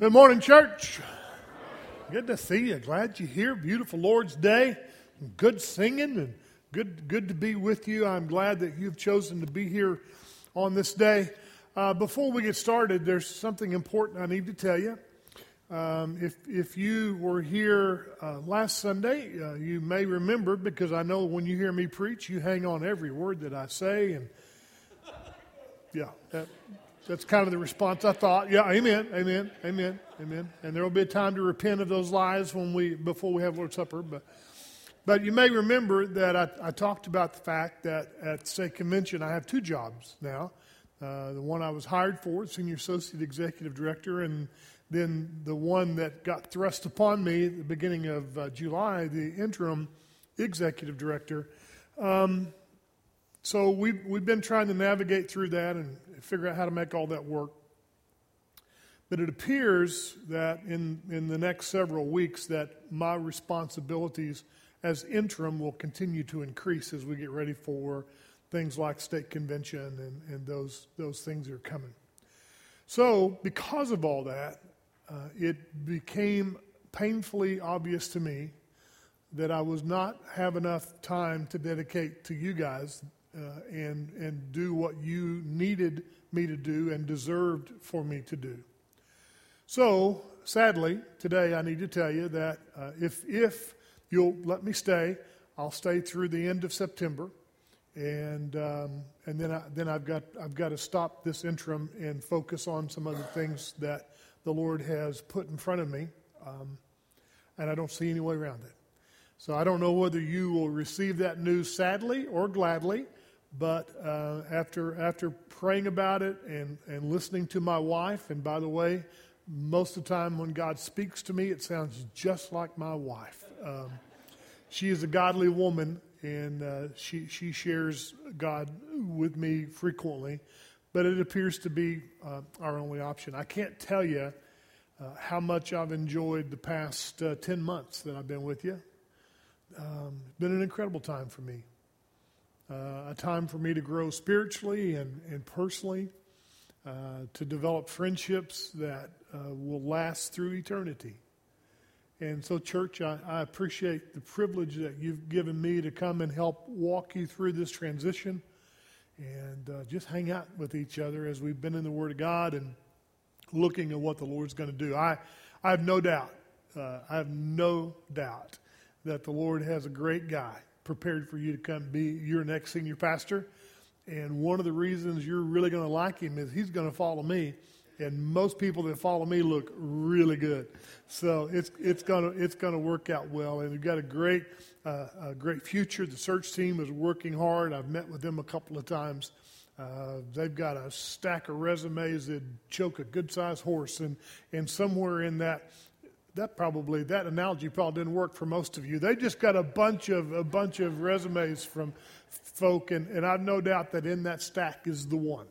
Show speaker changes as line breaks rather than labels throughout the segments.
Good morning, church. Good to see you. Glad you're here. Beautiful Lord's Day. Good singing and good, good to be with you. I'm glad that you've chosen to be here on this day. Uh, before we get started, there's something important I need to tell you. Um, if, if you were here uh, last Sunday, uh, you may remember because I know when you hear me preach, you hang on every word that I say. And yeah, that, that's kind of the response I thought. Yeah, amen, amen, amen, amen. And there will be a time to repent of those lies when we before we have Lord's Supper. But but you may remember that I, I talked about the fact that at State Convention I have two jobs now. Uh, the one I was hired for, senior associate executive director, and then the one that got thrust upon me at the beginning of uh, July, the interim executive director. Um, so we've, we've been trying to navigate through that and figure out how to make all that work. But it appears that in, in the next several weeks that my responsibilities as interim will continue to increase as we get ready for things like state convention and, and those, those things are coming. So, because of all that, uh, it became painfully obvious to me that I was not have enough time to dedicate to you guys uh, and, and do what you needed me to do and deserved for me to do. So, sadly, today I need to tell you that uh, if, if you'll let me stay, I'll stay through the end of September. And, um, and then, I, then I've, got, I've got to stop this interim and focus on some other things that the Lord has put in front of me. Um, and I don't see any way around it. So I don't know whether you will receive that news sadly or gladly. But uh, after, after praying about it and, and listening to my wife, and by the way, most of the time when God speaks to me, it sounds just like my wife. Um, she is a godly woman, and uh, she, she shares God with me frequently, but it appears to be uh, our only option. I can't tell you uh, how much I've enjoyed the past uh, 10 months that I've been with you. Um, it's been an incredible time for me uh, a time for me to grow spiritually and, and personally, uh, to develop friendships that uh, will last through eternity. And so, church, I, I, appreciate the privilege that you've given me to come and help walk you through this transition and uh, just hang out with each other as we've been in the Word of God and looking at what the Lord's going to do. I, I have no doubt, uh, I have no doubt that the Lord has a great guy prepared for you to come be your next senior pastor. And one of the reasons you're really going to like him is he's going to follow me. And most people that follow me look really good. So it's, it's going to it's gonna work out well. And we've got a great, uh, a great future. The search team is working hard. I've met with them a couple of times. Uh, they've got a stack of resumes that choke a good sized horse. And, and somewhere in that, that probably that analogy probably didn't work for most of you. They just got a bunch of a bunch of resumes from folk, and, and I've no doubt that in that stack is the one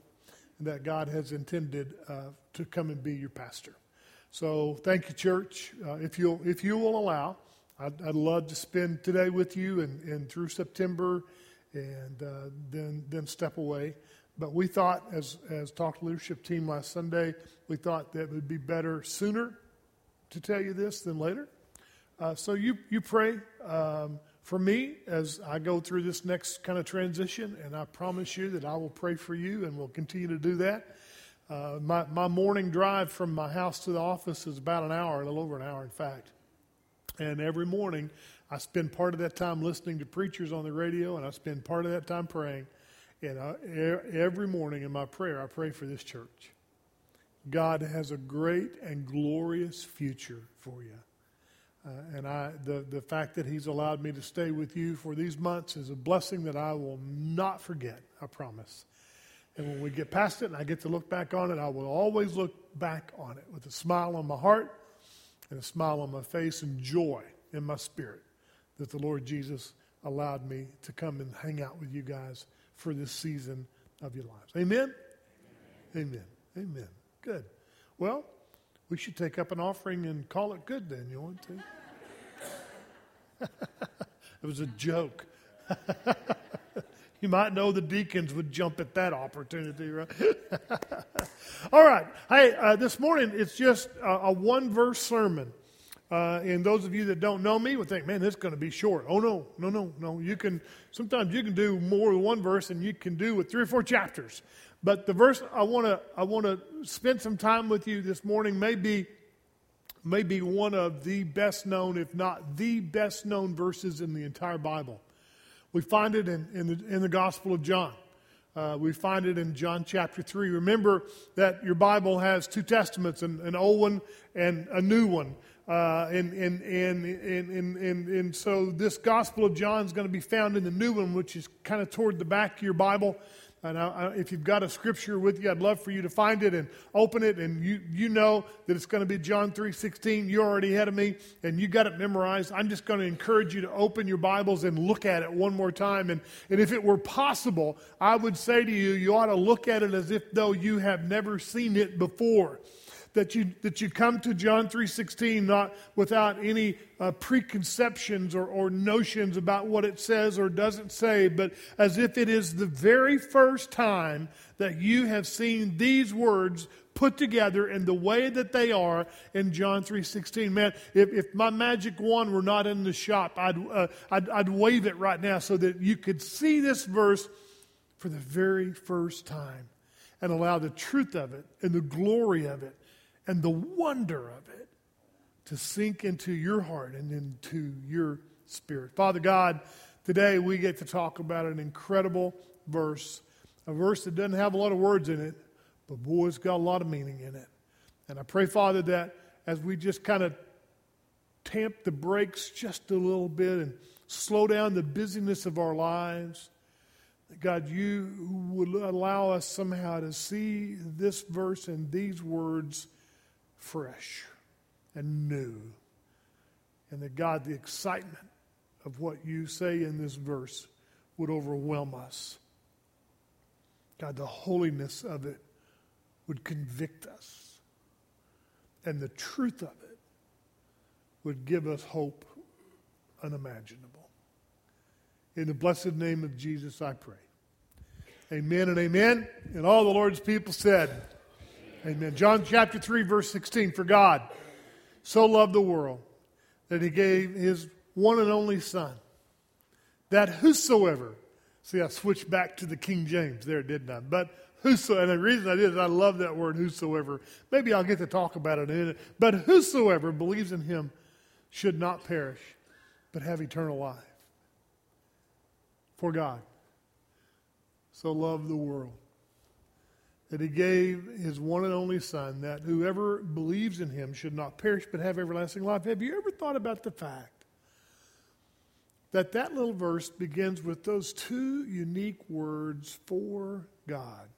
that God has intended uh, to come and be your pastor. So thank you, church. Uh, if you'll if you will allow, I'd, I'd, love to spend today with you and, and through September, and uh, then then step away. But we thought, as as talked leadership team last Sunday, we thought that it would be better sooner to tell you this than later. Uh, so you, you pray um, for me as I go through this next kind of transition, and I promise you that I will pray for you and will continue to do that. Uh, my, my morning drive from my house to the office is about an hour, a little over an hour, in fact. And every morning, I spend part of that time listening to preachers on the radio, and I spend part of that time praying. And I, every morning in my prayer, I pray for this church. God has a great and glorious future for you. Uh, and I, the, the fact that He's allowed me to stay with you for these months is a blessing that I will not forget, I promise. And when we get past it and I get to look back on it, I will always look back on it with a smile on my heart and a smile on my face and joy in my spirit that the Lord Jesus allowed me to come and hang out with you guys for this season of your lives. Amen? Amen. Amen. Good. Well, we should take up an offering and call it good then. You want to? it was a joke. You might know the deacons would jump at that opportunity, right? All right. Hey, uh, this morning it's just a, a one verse sermon. Uh, and those of you that don't know me would think, man, this is going to be short. Oh, no, no, no, no. You can, sometimes you can do more with one verse than you can do with three or four chapters. But the verse I want to, I want to spend some time with you this morning may be, may be one of the best known, if not the best known verses in the entire Bible. We find it in, in, the, in the Gospel of John. Uh, we find it in John chapter 3. Remember that your Bible has two testaments, an, an old one and a new one. Uh, and, and, and, and, and, and, and so this Gospel of John is going to be found in the new one, which is kind of toward the back of your Bible. And I, if you've got a scripture with you, I'd love for you to find it and open it. And you, you know that it's going to be John 3.16. You're already ahead of me, and you got it memorized. I'm just going to encourage you to open your Bibles and look at it one more time. And, and if it were possible, I would say to you, you ought to look at it as if though you have never seen it before that you, that you come to John 3.16 not without any uh, preconceptions or, or notions about what it says or doesn't say, but as if it is the very first time that you have seen these words put together in the way that they are in John 3.16. Man, if, if my magic wand were not in the shop, I'd, uh, I'd, I'd wave it right now so that you could see this verse for the very first time and allow the truth of it and the glory of it and the wonder of it to sink into your heart and into your spirit. Father God, today we get to talk about an incredible verse, a verse that doesn't have a lot of words in it, but boy, it's got a lot of meaning in it. And I pray, Father, that as we just kind of tamp the brakes just a little bit and slow down the busyness of our lives, God, you would allow us somehow to see this verse and these words fresh and new. And that God, the excitement of what you say in this verse would overwhelm us. God, the holiness of it would convict us. And the truth of it would give us hope unimaginable. In the blessed name of Jesus, I pray. Amen and amen. And all the Lord's people said, Amen. John chapter 3, verse 16. For God so loved the world that he gave his one and only Son, that whosoever, see, I switched back to the King James there, didn't I? But whosoever, and the reason I did is I love that word, whosoever. Maybe I'll get to talk about it in. But whosoever believes in him should not perish, but have eternal life. For God so loved the world that he gave his one and only Son, that whoever believes in him should not perish but have everlasting life. Have you ever thought about the fact that that little verse begins with those two unique words, for God?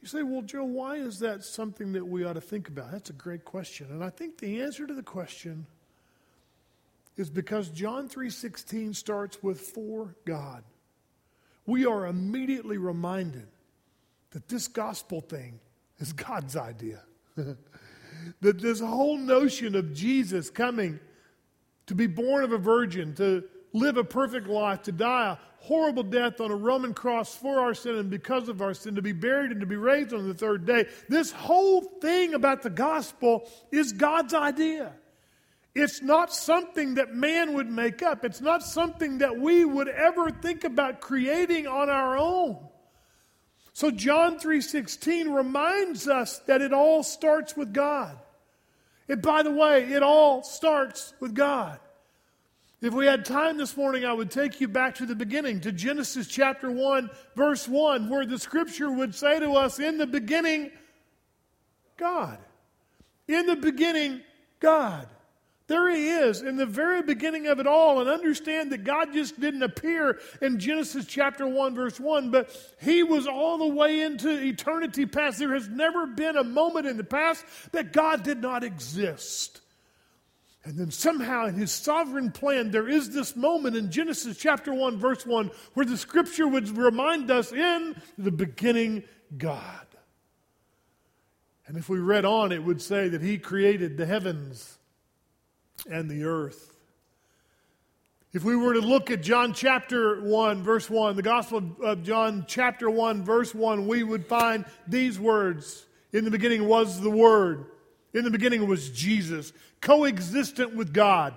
You say, well, Joe, why is that something that we ought to think about? That's a great question. And I think the answer to the question is because John 3:16 starts with for God. We are immediately reminded that this gospel thing is God's idea. that this whole notion of Jesus coming to be born of a virgin, to live a perfect life, to die a horrible death on a Roman cross for our sin and because of our sin, to be buried and to be raised on the third day. This whole thing about the gospel is God's idea. It's not something that man would make up. It's not something that we would ever think about creating on our own. So John 3:16 reminds us that it all starts with God. And by the way, it all starts with God. If we had time this morning, I would take you back to the beginning, to Genesis chapter 1, verse 1, where the scripture would say to us, In the beginning, God. In the beginning, God. There he is in the very beginning of it all, and understand that God just didn't appear in Genesis chapter 1, verse 1, but he was all the way into eternity past. There has never been a moment in the past that God did not exist. And then somehow in his sovereign plan, there is this moment in Genesis chapter 1, verse 1, where the scripture would remind us in the beginning, God. And if we read on, it would say that he created the heavens and the earth. If we were to look at John chapter 1, verse 1, the Gospel of John chapter 1, verse 1, we would find these words In the beginning was the Word, in the beginning was Jesus, coexistent with God,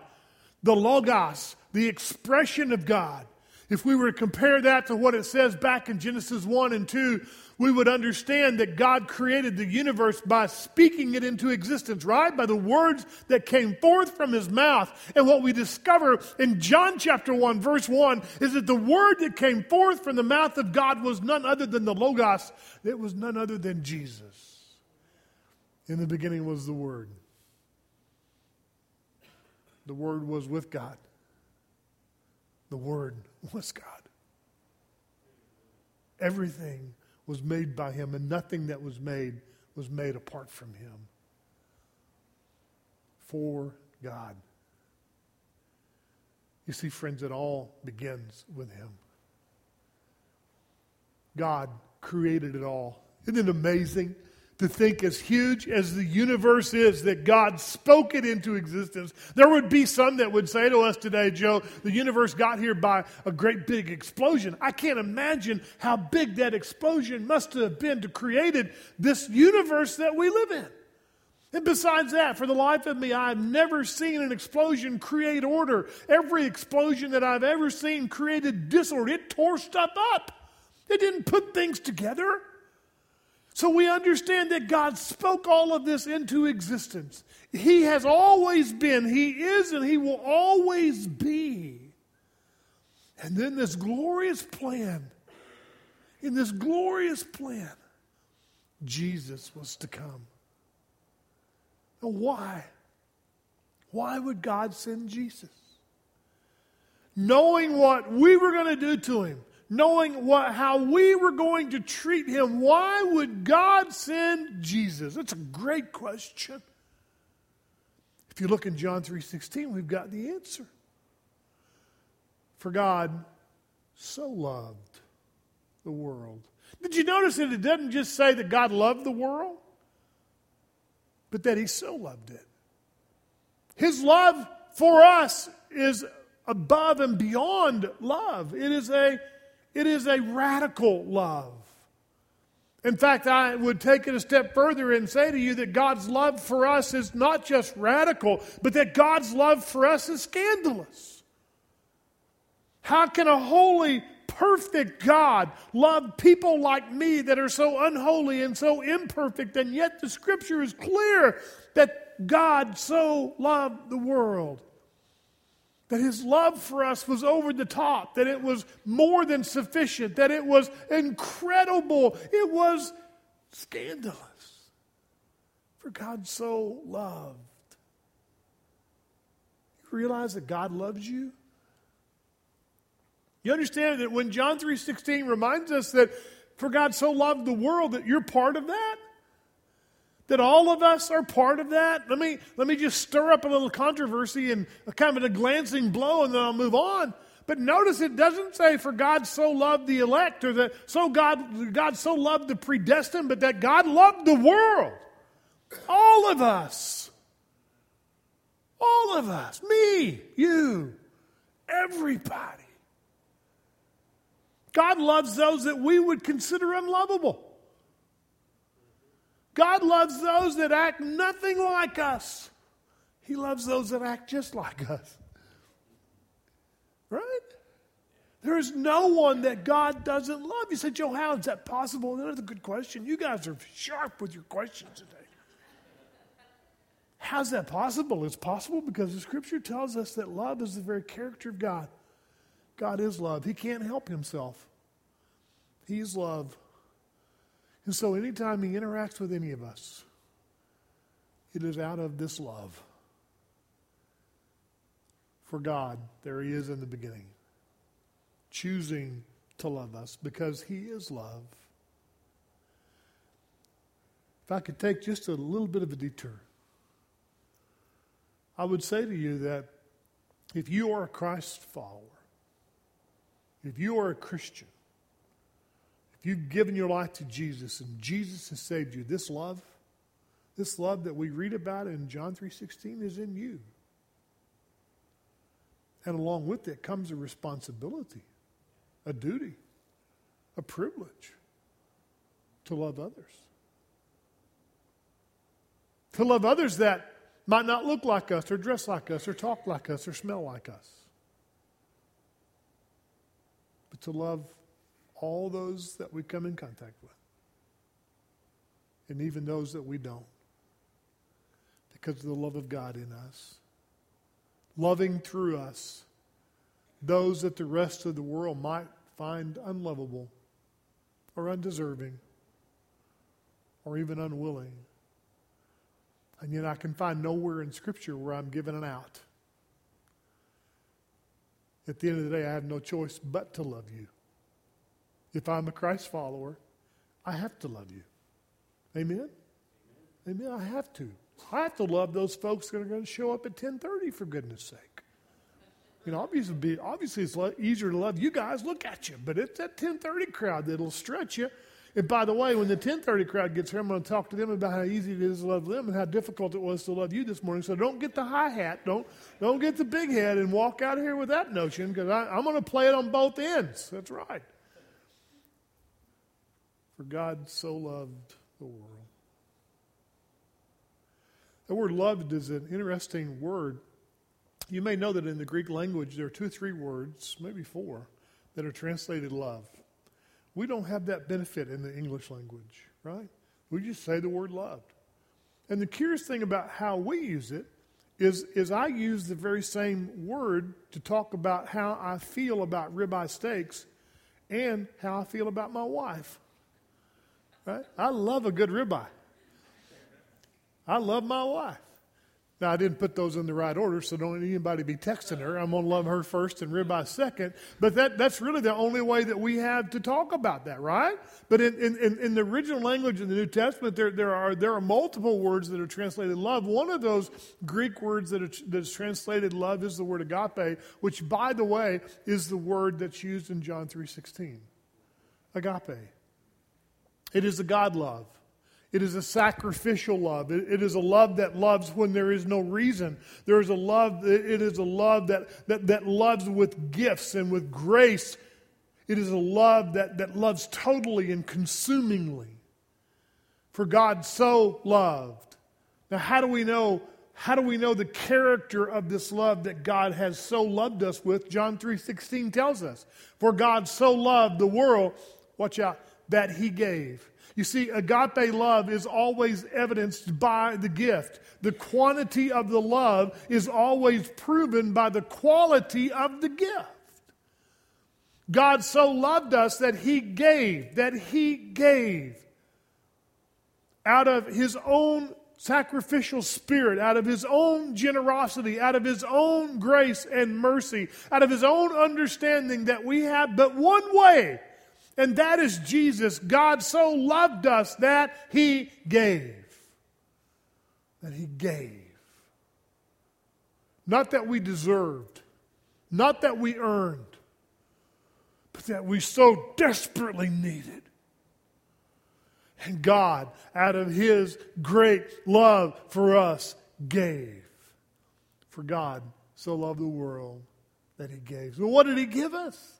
the Logos, the expression of God. If we were to compare that to what it says back in Genesis 1 and 2, we would understand that God created the universe by speaking it into existence, right? By the words that came forth from his mouth. And what we discover in John chapter 1, verse 1, is that the word that came forth from the mouth of God was none other than the Logos, it was none other than Jesus. In the beginning was the Word. The Word was with God. The Word was God. Everything was made by Him, and nothing that was made was made apart from Him. For God. You see, friends, it all begins with Him. God created it all. Isn't it amazing? To think as huge as the universe is that God spoke it into existence. There would be some that would say to us today, Joe, the universe got here by a great big explosion. I can't imagine how big that explosion must have been to created this universe that we live in. And besides that, for the life of me, I've never seen an explosion create order. Every explosion that I've ever seen created disorder. It tore stuff up. It didn't put things together. So we understand that God spoke all of this into existence. He has always been, He is, and He will always be. And then this glorious plan, in this glorious plan, Jesus was to come. Now, why? Why would God send Jesus? Knowing what we were going to do to him, knowing what, how we were going to treat him, why would God send Jesus? That's a great question. If you look in John 3:16, we've got the answer. For God so loved the world. Did you notice that it doesn't just say that God loved the world, but that he so loved it? His love for us is above and beyond love. It is a it is a radical love. In fact, I would take it a step further and say to you that God's love for us is not just radical, but that God's love for us is scandalous. How can a holy, perfect God love people like me that are so unholy and so imperfect? And yet the scripture is clear that God so loved the world that his love for us was over the top, that it was more than sufficient, that it was incredible, it was scandalous. For God so loved. You realize that God loves you? You understand that when John 3:16 reminds us that for God so loved the world that you're part of that? That all of us are part of that? Let me, let me just stir up a little controversy and kind of a glancing blow and then I'll move on. But notice it doesn't say for God so loved the elect or that so God, God so loved the predestined, but that God loved the world. All of us. All of us. Me, you, everybody. God loves those that we would consider unlovable. God loves those that act nothing like us. He loves those that act just like us. Right? There is no one that God doesn't love. You said, Joe, how is that possible? That's a good question. You guys are sharp with your questions today. How's that possible? It's possible because the scripture tells us that love is the very character of God. God is love. He can't help himself. He's love. And so, anytime he interacts with any of us, it is out of this love for God. There he is in the beginning, choosing to love us because he is love. If I could take just a little bit of a detour, I would say to you that if you are a Christ follower, if you are a Christian, you've given your life to Jesus and Jesus has saved you, this love, this love that we read about in John 3:16 is in you. And along with it comes a responsibility, a duty, a privilege to love others. To love others that might not look like us, or dress like us, or talk like us, or smell like us. But to love all those that we come in contact with, and even those that we don't, because of the love of God in us. Loving through us those that the rest of the world might find unlovable or undeserving or even unwilling. And yet I can find nowhere in Scripture where I'm given an out. At the end of the day, I have no choice but to love you. If I'm a Christ follower, I have to love you. Amen? Amen. I have to. I have to love those folks that are going to show up at 10:30 for goodness sake. You know, obviously, obviously it's easier to love you guys. Look at you, but it's that 10:30 crowd that'll stretch you. And by the way, when the 10:30 crowd gets here, I'm going to talk to them about how easy it is to love them and how difficult it was to love you this morning. So don't get the high hat, don't don't get the big head, and walk out of here with that notion because I'm going to play it on both ends. That's right. For God so loved the world. The word loved is an interesting word. You may know that in the Greek language there are two or three words, maybe four, that are translated love. We don't have that benefit in the English language, right? We just say the word loved. And the curious thing about how we use it is, is I use the very same word to talk about how I feel about ribeye steaks and how I feel about my wife. Right? I love a good ribeye. I love my wife. Now, I didn't put those in the right order, so don't anybody be texting her. I'm going to love her first and ribeye second. But that, that's really the only way that we have to talk about that, right? But in, in, in the original language in the New Testament, there, there, are, there are multiple words that are translated love. One of those Greek words that, are, that is translated love is the word agape, which, by the way, is the word that's used in John 3.16. Agape. It is a God love. It is a sacrificial love. It, it is a love that loves when there is no reason. There is a love, it is a love that, that, that loves with gifts and with grace. It is a love that, that loves totally and consumingly. For God so loved. Now, how do we know? How do we know the character of this love that God has so loved us with? John 3:16 tells us. For God so loved the world, watch out, that he gave. You see, agape love is always evidenced by the gift. The quantity of the love is always proven by the quality of the gift. God so loved us that he gave, that he gave out of his own sacrificial spirit, out of his own generosity, out of his own grace and mercy, out of his own understanding that we have but one way and that is Jesus. God so loved us that he gave. That he gave. Not that we deserved, not that we earned, but that we so desperately needed. And God, out of his great love for us, gave. For God so loved the world that he gave. So, what did he give us?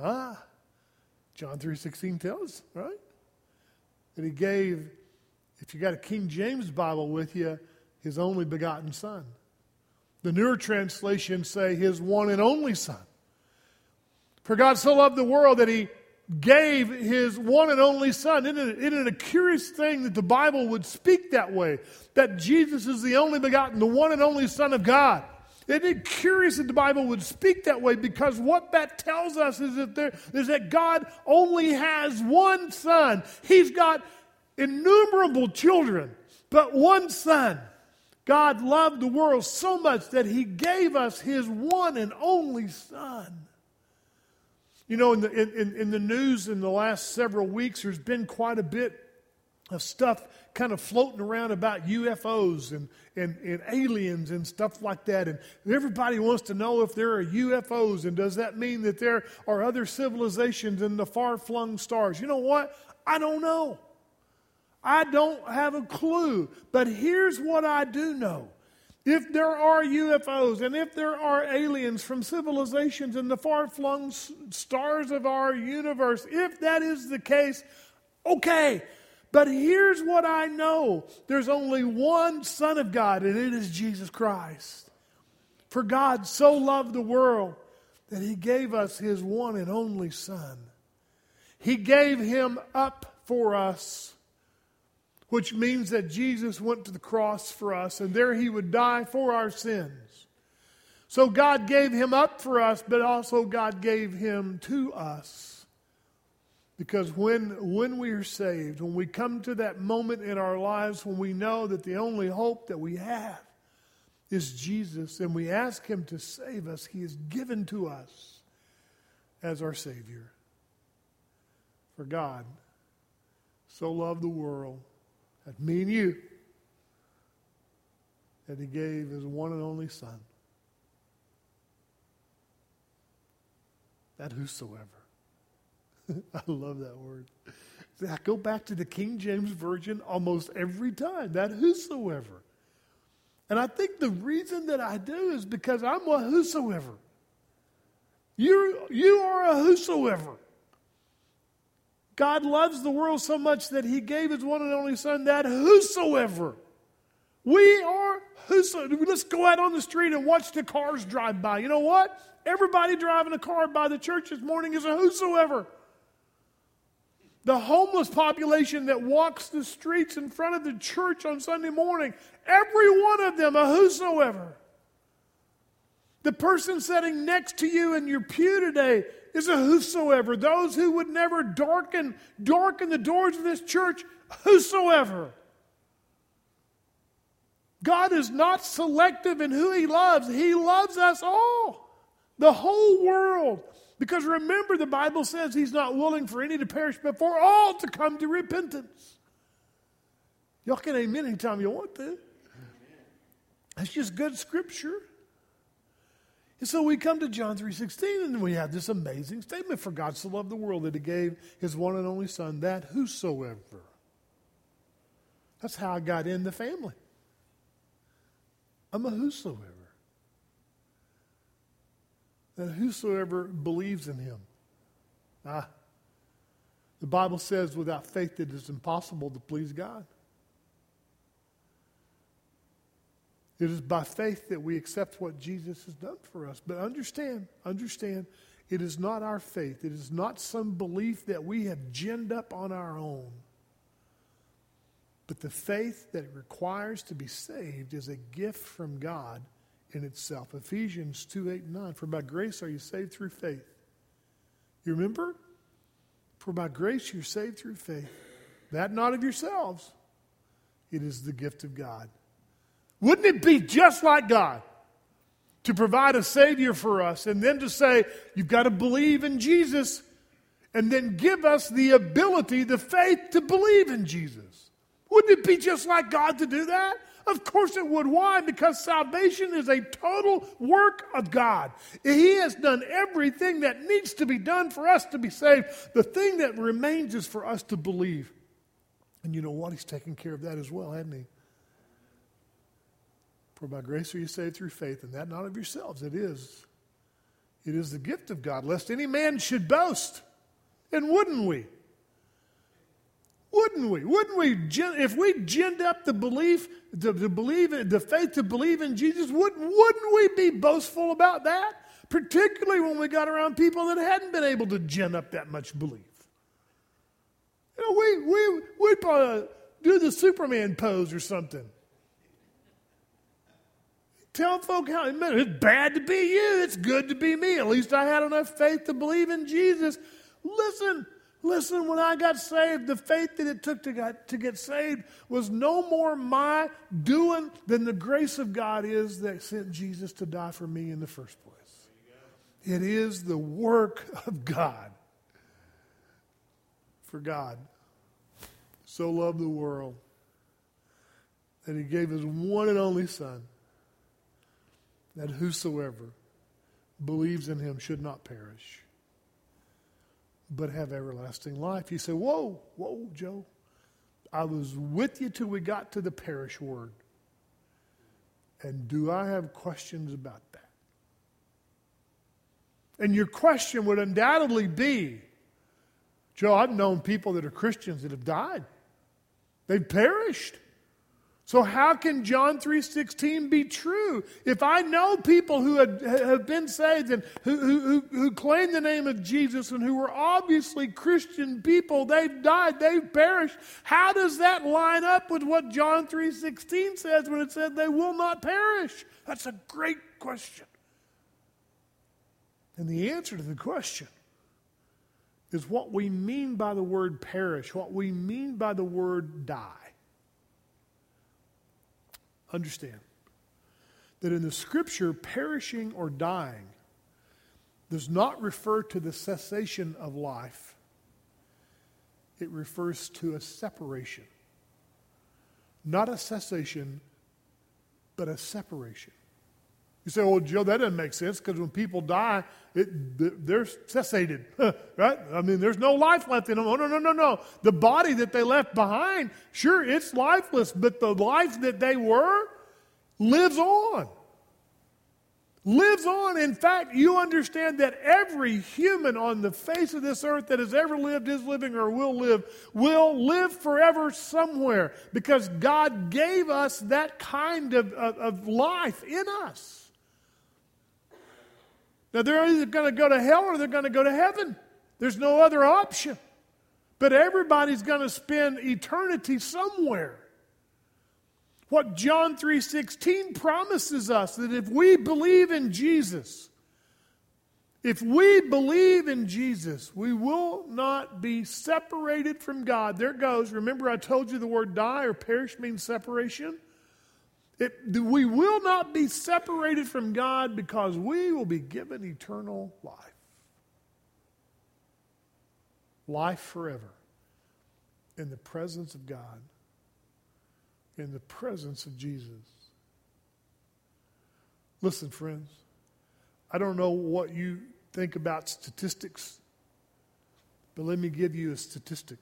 Ah, John 3.16 tells, right? That he gave, if you got a King James Bible with you, his only begotten son. The newer translations say his one and only son. For God so loved the world that he gave his one and only son. Isn't it, isn't it a curious thing that the Bible would speak that way? That Jesus is the only begotten, the one and only Son of God. Isn't it curious that the Bible would speak that way? Because what that tells us is that, there, is that God only has one son. He's got innumerable children, but one son. God loved the world so much that he gave us his one and only son. You know, in the, in, in the news in the last several weeks, there's been quite a bit of stuff kind of floating around about UFOs and, and, and aliens and stuff like that. And everybody wants to know if there are UFOs and does that mean that there are other civilizations in the far flung stars? You know what? I don't know. I don't have a clue. But here's what I do know if there are UFOs and if there are aliens from civilizations in the far flung stars of our universe, if that is the case, okay. But here's what I know there's only one Son of God, and it is Jesus Christ. For God so loved the world that he gave us his one and only Son. He gave him up for us, which means that Jesus went to the cross for us, and there he would die for our sins. So God gave him up for us, but also God gave him to us. Because when, when we are saved, when we come to that moment in our lives when we know that the only hope that we have is Jesus, and we ask Him to save us, He is given to us as our Savior. For God so loved the world, that me and you, that He gave His one and only Son. That whosoever. I love that word. I go back to the King James Version almost every time. That whosoever. And I think the reason that I do is because I'm a whosoever. You, you are a whosoever. God loves the world so much that he gave his one and only Son that whosoever. We are whosoever. Let's go out on the street and watch the cars drive by. You know what? Everybody driving a car by the church this morning is a whosoever. The homeless population that walks the streets in front of the church on Sunday morning, every one of them a whosoever. The person sitting next to you in your pew today is a whosoever. Those who would never darken, darken the doors of this church, whosoever. God is not selective in who He loves. He loves us all, the whole world. Because remember, the Bible says he's not willing for any to perish, but for all to come to repentance. Y'all can amen anytime you want to. That's just good scripture. And so we come to John 3.16 and we have this amazing statement. For God so loved the world that he gave his one and only son that whosoever. That's how I got in the family. I'm a whosoever that whosoever believes in him. Ah, the Bible says without faith it is impossible to please God. It is by faith that we accept what Jesus has done for us. But understand, understand, it is not our faith. It is not some belief that we have ginned up on our own. But the faith that it requires to be saved is a gift from God in itself. Ephesians 2 8 and 9. For by grace are you saved through faith. You remember? For by grace you're saved through faith. That not of yourselves, it is the gift of God. Wouldn't it be just like God to provide a Savior for us and then to say, you've got to believe in Jesus and then give us the ability, the faith to believe in Jesus? Wouldn't it be just like God to do that? Of course it would. Why? Because salvation is a total work of God. He has done everything that needs to be done for us to be saved. The thing that remains is for us to believe. And you know what? He's taken care of that as well, hasn't he? For by grace are you saved through faith, and that not of yourselves. It is. It is the gift of God, lest any man should boast. And wouldn't we? Wouldn't we? Wouldn't we? If we ginned up the belief, to, to believe, the faith to believe in Jesus, wouldn't, wouldn't we be boastful about that? Particularly when we got around people that hadn't been able to gin up that much belief. You know, we, we, we'd uh, do the Superman pose or something. Tell folk how it's bad to be you, it's good to be me. At least I had enough faith to believe in Jesus. Listen, Listen, when I got saved, the faith that it took to get, to get saved was no more my doing than the grace of God is that sent Jesus to die for me in the first place. It is the work of God. For God so loved the world that he gave his one and only Son, that whosoever believes in him should not perish but have everlasting life. You say, Whoa, whoa, Joe. I was with you till we got to the perish word. And do I have questions about that? And your question would undoubtedly be Joe, I've known people that are Christians that have died. They've perished. So how can John 3:16 be true? If I know people who have been saved and who, who, who claim the name of Jesus and who were obviously Christian people, they've died, they've perished. How does that line up with what John 3:16 says when it says they will not perish? That's a great question. And the answer to the question is what we mean by the word perish, what we mean by the word die. Understand that in the scripture, perishing or dying does not refer to the cessation of life, it refers to a separation. Not a cessation, but a separation. You say, well, Joe, that doesn't make sense because when people die, it, they're cessated, right? I mean, there's no life left in them. Oh, no, no, no, no. The body that they left behind, sure, it's lifeless, but the life that they were lives on. Lives on. In fact, you understand that every human on the face of this earth that has ever lived, is living, or will live, will live forever somewhere because God gave us that kind of, of, of life in us. Now, they're either going to go to hell or they're going to go to heaven. There's no other option. But everybody's going to spend eternity somewhere. What John 3:16 promises us that if we believe in Jesus, if we believe in Jesus, we will not be separated from God. There goes. Remember I told you the word die or perish means separation? It, we will not be separated from God because we will be given eternal life. Life forever in the presence of God, in the presence of Jesus. Listen, friends, I don't know what you think about statistics, but let me give you a statistic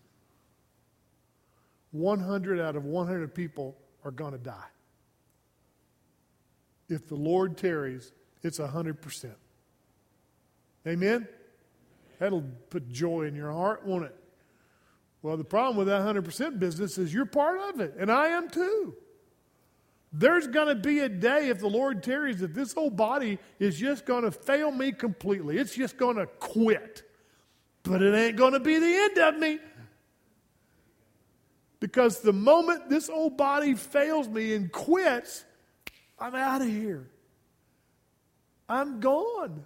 100 out of 100 people are going to die if the Lord tarries, it's 100%. Amen? That'll put joy in your heart, won't it? Well, the problem with that 100% business is you're part of it, and I am too. There's going to be a day, if the Lord tarries, that this old body is just going to fail me completely. It's just going to quit. But it ain't going to be the end of me. Because the moment this old body fails me and quits, I'm out of here. I'm gone.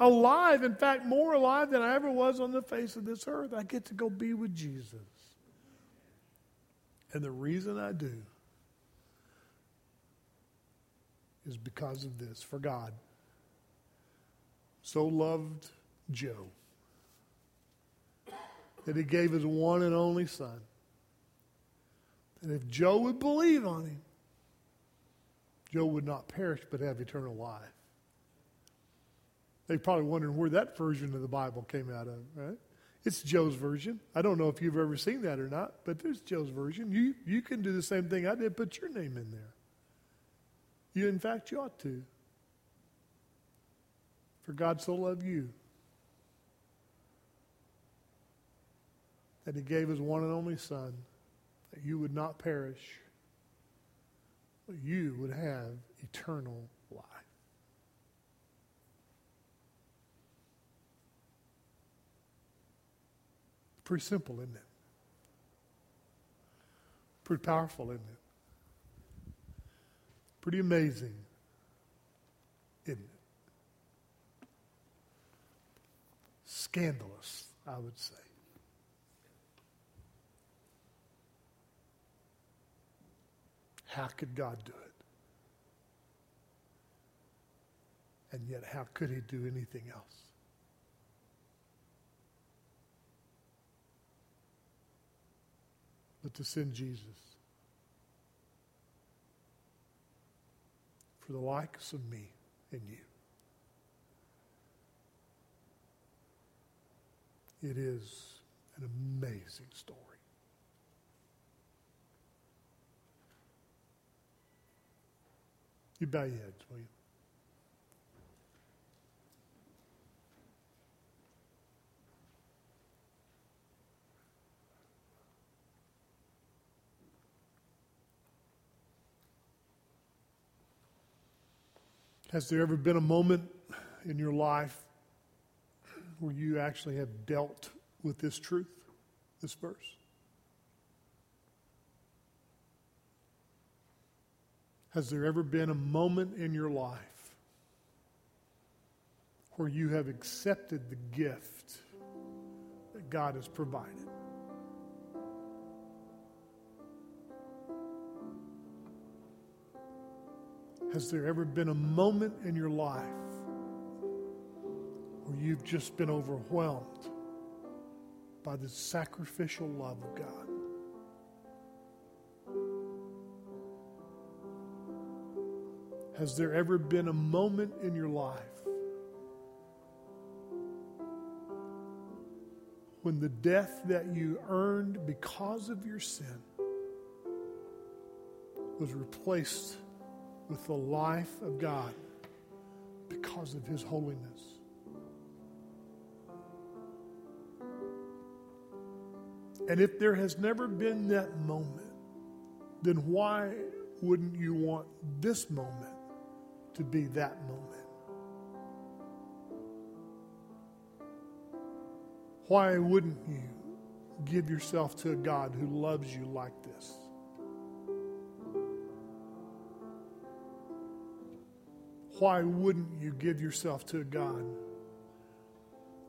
Alive, in fact, more alive than I ever was on the face of this earth. I get to go be with Jesus. And the reason I do is because of this. For God so loved Joe that he gave his one and only son. And if Joe would believe on him, Joe would not perish but have eternal life. They probably wondering where that version of the Bible came out of, right? It's Joe's version. I don't know if you've ever seen that or not, but there's Joe's version. You, you can do the same thing I did, put your name in there. You, in fact, you ought to. For God so loved you that he gave his one and only Son that you would not perish you would have eternal life. Pretty simple, isn't it? Pretty powerful, isn't it? Pretty amazing, isn't it? Scandalous, I would say. How could God do it? And yet, how could He do anything else? But to send Jesus for the likes of me and you. It is an amazing story. You bow your heads, will you? Has there ever been a moment in your life where you actually have dealt with this truth, this verse? Has there ever been a moment in your life where you have accepted the gift that God has provided? Has there ever been a moment in your life where you've just been overwhelmed by the sacrificial love of God? Has there ever been a moment in your life when the death that you earned because of your sin was replaced with the life of God because of His holiness? And if there has never been that moment, then why wouldn't you want this moment to be that moment. Why wouldn't you give yourself to a God who loves you like this? Why wouldn't you give yourself to a God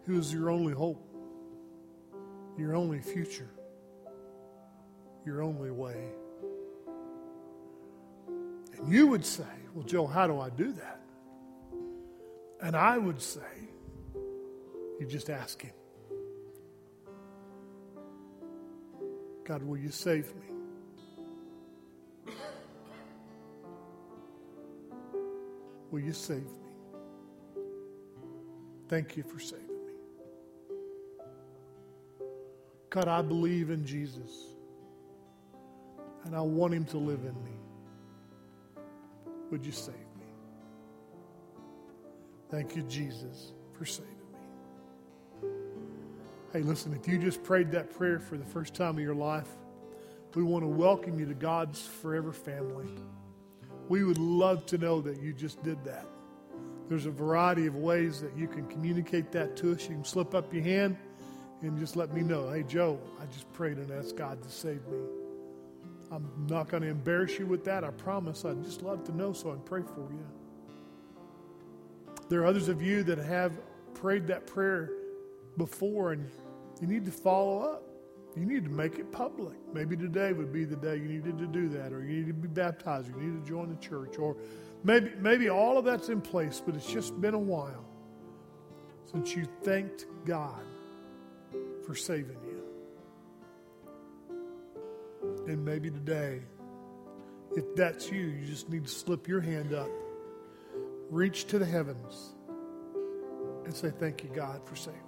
who is your only hope, your only future, your only way? And you would say, well, Joe, how do I do that? And I would say, you just ask Him God, will you save me? Will you save me? Thank you for saving me. God, I believe in Jesus, and I want Him to live in me. Would you save me? Thank you, Jesus, for saving me. Hey, listen, if you just prayed that prayer for the first time of your life, we want to welcome you to God's forever family. We would love to know that you just did that. There's a variety of ways that you can communicate that to us. You can slip up your hand and just let me know. Hey, Joe, I just prayed and asked God to save me. I'm not going to embarrass you with that. I promise. I'd just love to know so I can pray for you. There are others of you that have prayed that prayer before and you need to follow up. You need to make it public. Maybe today would be the day you needed to do that, or you need to be baptized, or you need to join the church, or maybe maybe all of that's in place, but it's just been a while since you thanked God for saving you. And maybe today, if that's you, you just need to slip your hand up, reach to the heavens, and say, Thank you, God, for saving.